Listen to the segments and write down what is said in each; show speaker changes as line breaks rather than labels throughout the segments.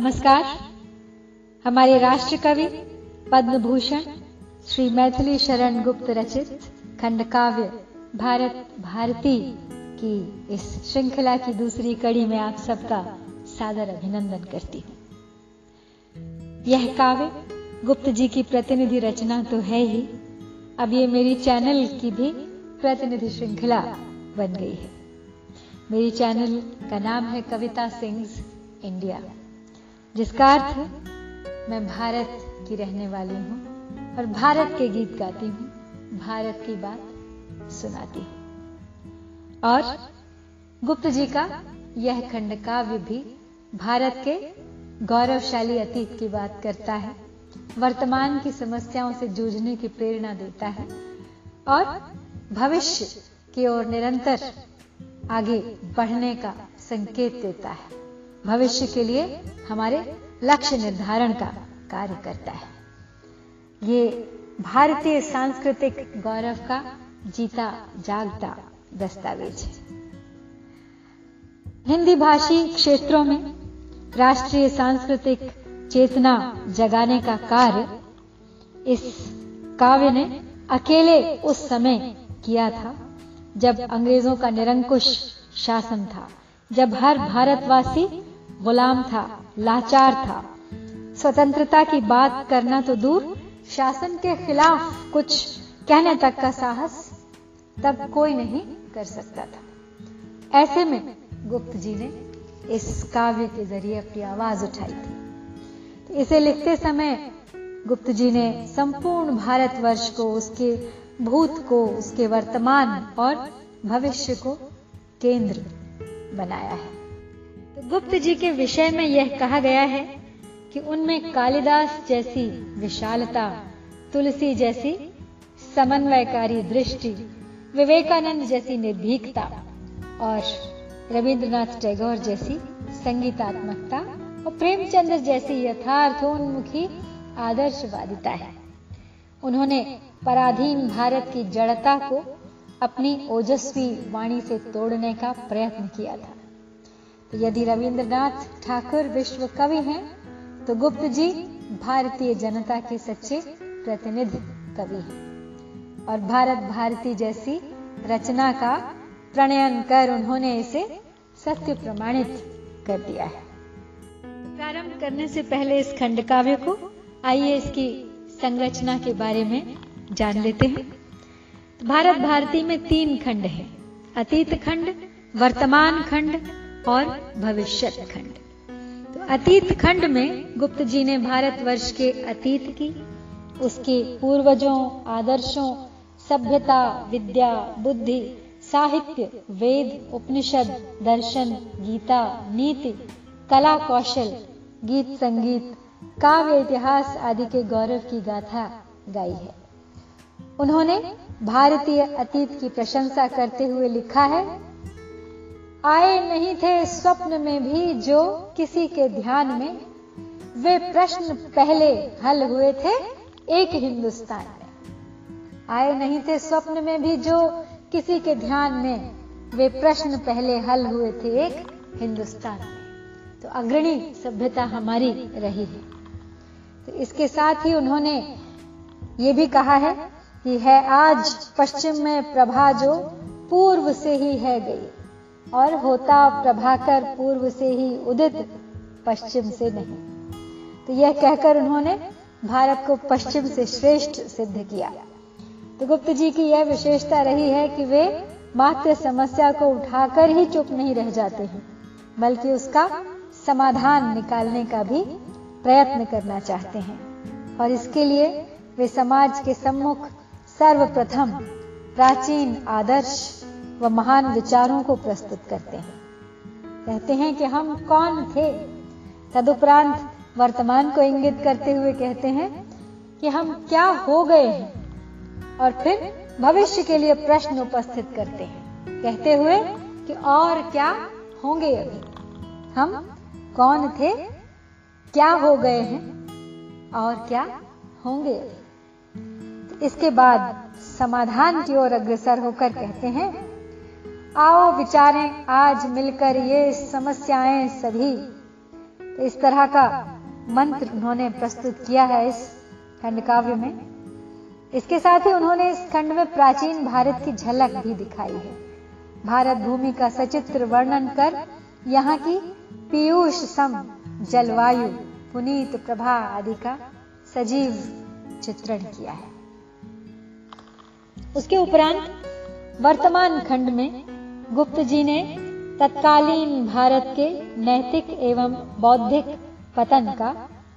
नमस्कार। हमारे राष्ट्र कवि पद्म भूषण श्री मैथिली शरण गुप्त रचित खंड काव्य भारत, भारती की इस श्रृंखला की दूसरी कड़ी में आप सबका सादर अभिनंदन करती हूँ। यह काव्य गुप्त जी की प्रतिनिधि रचना तो है ही। अब ये मेरी चैनल की भी प्रतिनिधि श्रृंखला बन गई है। मेरी चैनल का नाम है कविता सिंग्स इंडिया। जिसका अर्थ मैं भारत की रहने वाली हूँ और भारत के गीत गाती हूँ। भारत की बात सुनाती हूँ। और गुप्त जी का यह खंड काव्य भी भारत के गौरवशाली अतीत की बात करता है, वर्तमान की समस्याओं से जूझने की प्रेरणा देता है और भविष्य की ओर निरंतर आगे बढ़ने का संकेत देता है। भविष्य के लिए हमारे लक्ष्य निर्धारण का कार्य करता है। ये भारतीय सांस्कृतिक गौरव का जीता जागता दस्तावेज़ है। हिंदी भाषी क्षेत्रों में राष्ट्रीय सांस्कृतिक चेतना जगाने का कार्य इस काव्य ने अकेले उस समय किया था जब अंग्रेज़ों का निरंकुश शासन था, जब हर भारतवासी गुलाम था, लाचार था। स्वतंत्रता की बात करना तो दूर, शासन के खिलाफ कुछ कहने तक का साहस तब कोई नहीं कर सकता था। ऐसे में गुप्त जी ने इस काव्य के ज़रिए अपनी आवाज़ उठाई थी। तो इसे लिखते समय गुप्त जी ने संपूर्ण भारतवर्ष को उसके भूत को, उसके वर्तमान और भविष्य को केंद्र बनाया है। तो गुप्त जी के विषय में यह कहा गया है कि उनमें कालिदास जैसी विशालता, तुलसी जैसी समन्वयकारी दृष्टि, विवेकानंद जैसी निर्भीकता और रविंद्रनाथ टैगोर जैसी संगीतात्मकता और प्रेमचंद्र जैसी यथार्थोन्मुखी आदर्शवादिता है। उन्होंने पराधीन भारत की जड़ता को अपनी ओजस्वी वाणी से तोड़ने का प्रयत्न किया था। यदि रविंद्रनाथ ठाकुर विश्व कवि हैं तो गुप्त जी भारतीय जनता के सच्चे प्रतिनिधि कवि हैं। और भारत भारती जैसी रचना का प्रणयन कर उन्होंने इसे सत्य प्रमाणित कर दिया है। प्रारंभ करने से पहले इस खंड काव्य को आइए इसकी संरचना के बारे में जान लेते हैं। भारत भारती में तीन खंड हैं। अतीत खंड, वर्तमान खंड और भविष्य खंड। तो अतीत खंड में गुप्त जी ने भारतवर्ष के अतीत की, उसके पूर्वजों, आदर्शों, सभ्यता, विद्या, बुद्धि, साहित्य, वेद, उपनिषद, दर्शन, गीता, नीति, कला कौशल, गीत संगीत, काव्य, इतिहास आदि के गौरव की गाथा गाई है। उन्होंने भारतीय अतीत की प्रशंसा करते हुए लिखा है आए नहीं थे स्वप्न में भी जो किसी के ध्यान में। वे प्रश्न पहले हल हुए थे एक हिंदुस्तान में। आए नहीं थे स्वप्न में भी जो किसी के ध्यान में। वे प्रश्न पहले हल हुए थे एक हिंदुस्तान में। तो अग्रणी सभ्यता हमारी रही है। तो इसके साथ ही उन्होंने ये भी कहा है कि है आज पश्चिम में प्रभा जो पूर्व से ही है गई। और होता प्रभाकर पूर्व से ही उदित, पश्चिम से नहीं। तो यह कहकर उन्होंने भारत को पश्चिम से श्रेष्ठ सिद्ध किया। तो गुप्त जी की यह विशेषता रही है कि वे मात्र समस्या को उठाकर ही चुप नहीं रह जाते हैं, बल्कि उसका समाधान निकालने का भी प्रयत्न करना चाहते हैं। और इसके लिए वे समाज के सम्मुख सर्वप्रथम प्राचीन आदर्श व महान विचारों को प्रस्तुत करते हैं। कहते हैं कि हम कौन थे? तदुपरांत वर्तमान को इंगित करते हुए कहते हैं कि हम क्या हो गए हैं? और फिर भविष्य के लिए प्रश्न उपस्थित करते हैं। कहते हुए कि और क्या होंगे अभी? हम कौन थे? क्या हो गए हैं? और क्या होंगे इसके बाद समाधान की ओर अग्रसर होकर कहते हैं आओ विचारें, आज मिलकर ये समस्याएँ सभी। इस तरह का मंत्र उन्होंने प्रस्तुत किया है इस खंड काव्य में। इसके साथ ही उन्होंने इस खंड में प्राचीन भारत की झलक भी दिखाई है। भारत भूमि का सचित्र वर्णन कर यहाँ की पीयूष सम, जलवायु, पुनीत प्रभा आदि का सजीव चित्रण किया है। उसके उपरांत वर्तमान खंड में गुप्त जी ने तत्कालीन भारत के नैतिक एवं बौद्धिक पतन का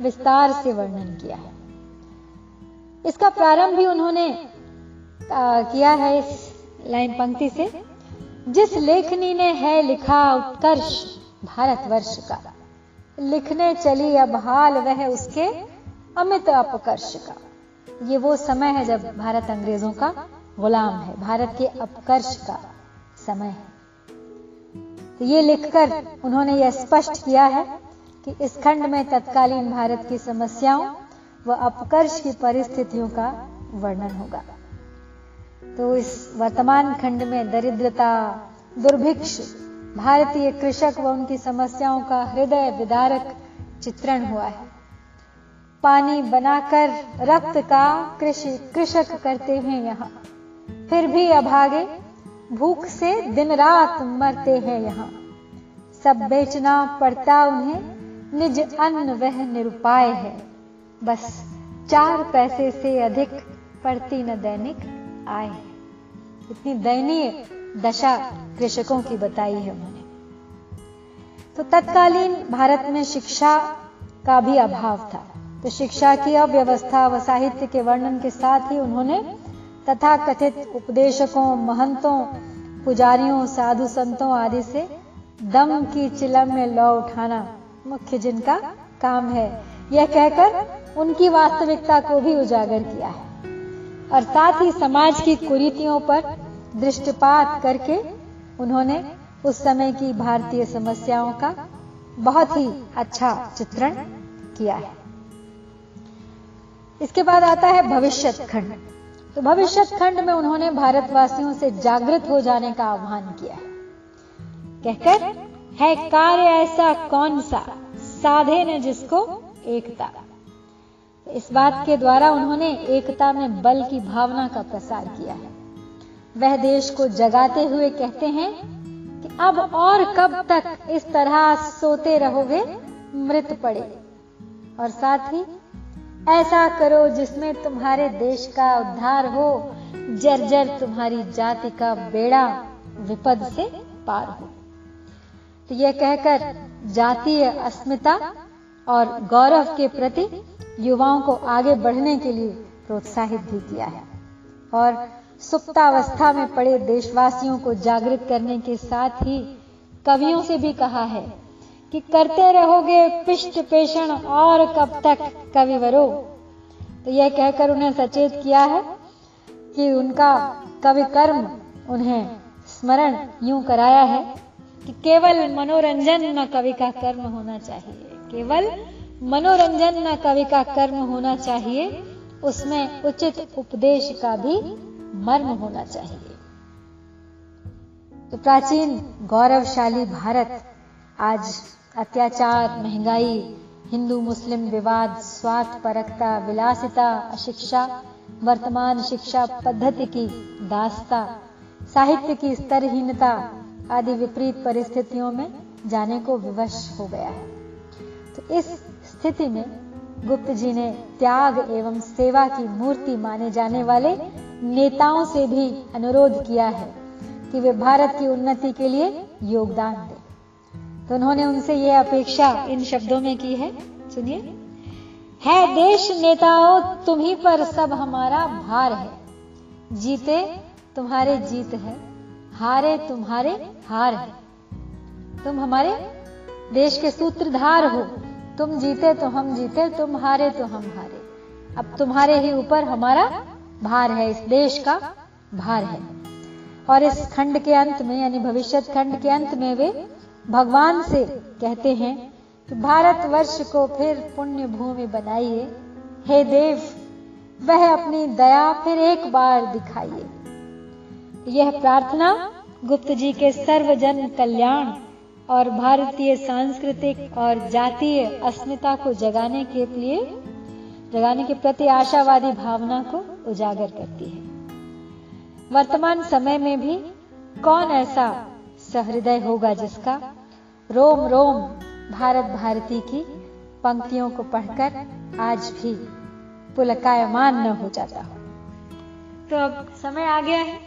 विस्तार से वर्णन किया है। इसका प्रारंभ भी उन्होंने आ, किया है इस लाइन पंक्ति से। जिस लेखनी ने है लिखा उत्कर्ष भारतवर्ष का लिखने चली अब हाल वह उसके अमित अपकर्ष का। ये वो समय है जब भारत अंग्रेज़ों का गुलाम है भारत के अपकर्ष का। समय है। तो ये लिखकर उन्होंने यह स्पष्ट किया है कि इस खंड में तत्कालीन भारत की समस्याओं व अपकर्ष की परिस्थितियों का वर्णन होगा। तो इस वर्तमान खंड में दरिद्रता, दुर्भिक्ष, भारतीय कृषक व उनकी समस्याओं का हृदय विदारक चित्रण हुआ है। पानी बनाकर रक्त का कृषि कृषक करते हैं यहाँ। फिर भी अभागे भूख से दिन रात मरते हैं यहाँ। सब बेचना पड़ता उन्हें, निज अन्न वह निरुपाय है। बस चार पैसे से अधिक पड़ती न दैनिक आय इतनी दयनीय दशा कृषकों की बताई है उन्होंने। तो तत्कालीन भारत में शिक्षा का भी अभाव था। तो शिक्षा की अव्यवस्था व साहित्य के वर्णन के साथ ही उन्होंने तथा कथित उपदेशकों, महंतों, पुजारियों, साधु संतों आदि से दम की चिलम में लौ उठाना मुख्य जिनका काम है। यह कहकर उनकी वास्तविकता को भी उजागर किया है। और साथ ही समाज की कुरीतियों पर दृष्टिपात करके उन्होंने उस समय की भारतीय समस्याओं का बहुत ही अच्छा चित्रण किया है। इसके बाद आता है भविष्य खंड। तो भविष्य खंड में उन्होंने भारतवासियों से जागृत हो जाने का आह्वान किया कहकर, है कार्य ऐसा कौन सा? साधे ने जिसको एकता। इस बात के द्वारा उन्होंने एकता में बल की भावना का प्रसार किया है। वह देश को जगाते हुए कहते हैं कि अब और कब तक इस तरह सोते रहोगे, मृत पड़े। और साथ ही ऐसा करो जिसमें तुम्हारे देश का उद्धार हो, जर्जर तुम्हारी जाति का बेड़ा विपद से पार हो। तो यह कहकर जातीय अस्मिता और गौरव के प्रति युवाओं को आगे बढ़ने के लिए प्रोत्साहित भी किया है और सुप्तावस्था में पड़े देशवासियों को जागृत करने के साथ ही कवियों से भी कहा है कि करते रहोगे पिष्ट पेषण और कब तक कवि कविवरो। तो यह कहकर उन्हें सचेत किया है कि उनका कवि कर्म उन्हें स्मरण यूँ कराया है कि केवल मनोरंजन न कवि का कर्म होना चाहिए। केवल मनोरंजन न कवि का कर्म होना चाहिए, उसमें उचित उपदेश का भी मर्म होना चाहिए। तो प्राचीन गौरवशाली भारत आज अत्याचार, महँगाई, हिंदू, मुस्लिम विवाद, स्वार्थ परकता विलासिता, अशिक्षा, वर्तमान शिक्षा पद्धति की दास्ता, साहित्य की स्तरहीनता आदि विपरीत परिस्थितियों में जाने को विवश हो गया है। तो इस स्थिति में गुप्त जी ने त्याग एवं सेवा की मूर्ति माने जाने वाले नेताओं से भी अनुरोध किया है कि वे भारत की उन्नति के लिए योगदान दें। तो उन्होंने उनसे यह अपेक्षा इन शब्दों में की है। सुनिए। है देश नेताओं, तुम्ही पर सब हमारा भार है। जीते तुम्हारे जीत है, हारे तुम्हारे हार है। तुम हमारे देश के सूत्रधार हो। तुम जीते तो हम जीते, तुम हारे तो हम हारे। अब तुम्हारे ही ऊपर हमारा भार है, इस देश का भार है। और इस खंड के अंत में, यानी भविष्य खंड के अंत में वे भगवान से कहते हैं कि भारतवर्ष को फिर पुण्य भूमि बनाइए। हे देव, वह अपनी दया फिर एक बार दिखाइए। यह प्रार्थना गुप्त जी के सर्वजन कल्याण और भारतीय सांस्कृतिक और जातीय अस्मिता को जगाने के लिए, जगाने के प्रति आशावादी भावना को उजागर करती है। वर्तमान समय में भी कौन ऐसा सहृदय होगा जिसका रोम रोम, भारत भारती की पंक्तियों को पढ़कर आज भी पुलकायमान न हो जाता हो। तो अब समय आ गया है।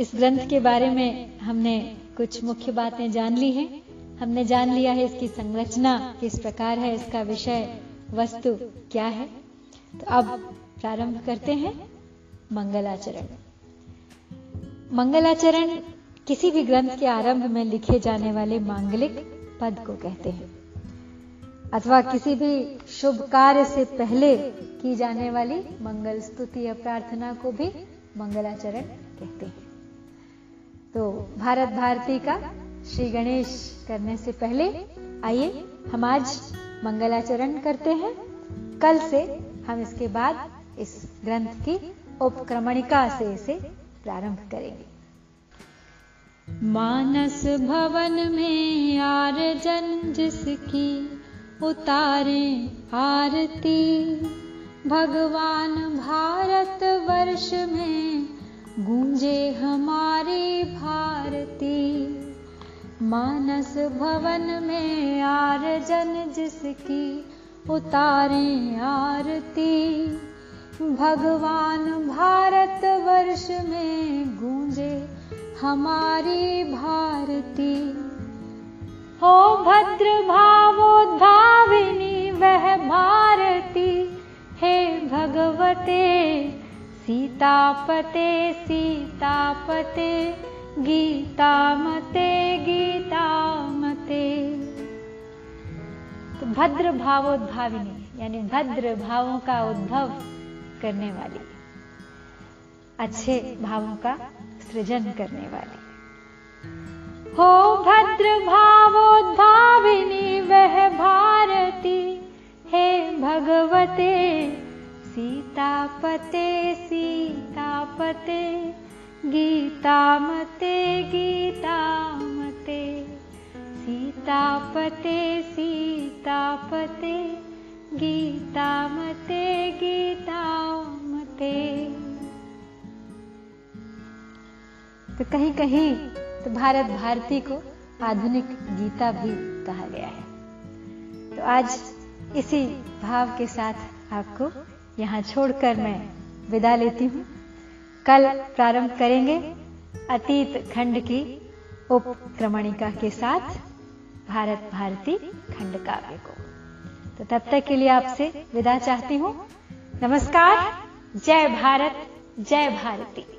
इस ग्रंथ के बारे में हमने कुछ मुख्य बातें जान ली हैं। हमने जान लिया है इसकी संरचना, किस प्रकार है, इसका विषय, वस्तु क्या है। तो अब प्रारंभ करते हैं मंगलाचरण। मंगलाचरण किसी भी ग्रंथ के आरंभ में लिखे जाने वाले मांगलिक पद को कहते हैं। अथवा किसी भी शुभ कार्य से पहले की जाने वाली मंगल स्तुति या प्रार्थना को भी मंगलाचरण कहते हैं। तो भारत भारती का श्री गणेश करने से पहले आइए हम आज मंगलाचरण करते हैं। कल से हम इसके बाद इस ग्रंथ की उपक्रमणिका से इसे प्रारंभ करेंगे। मानस भवन में आर जन जिसकी उतारे आरती। भगवान भारत वर्ष में गूंजे हमारी भारती। मानस भवन में आर जन जिसकी उतारे आरती। भगवान भारत वर्ष में गूंजे हमारी भारती। हो भद्र भावोद्भाविनी वह भारती। हे भगवते, सीतापते सीतापते, गीतामते गीतामते। तो भद्र भावोद्भाविनी यानी भद्र भावों का उद्भव करने वाली अच्छे भावों का सृजन करने वाली। हो भद्र भावोद्भाविनी वह भारती। हे भगवते, सीतापते सीतापते, गीतामते गीतामते। सीतापते सीतापते, गीतामते गीतामते। तो कहीं कहीं तो भारत भारती को आधुनिक गीता भी कहा गया है। तो आज इसी भाव के साथ आपको यहाँ छोड़कर मैं विदा लेती हूँ। कल प्रारंभ करेंगे अतीत खंड की उपक्रमणिका के साथ भारत भारती खंड काव्य को। तो तब तक के लिए आपसे विदा चाहती हूँ। नमस्कार। जय भारत, जय भारती।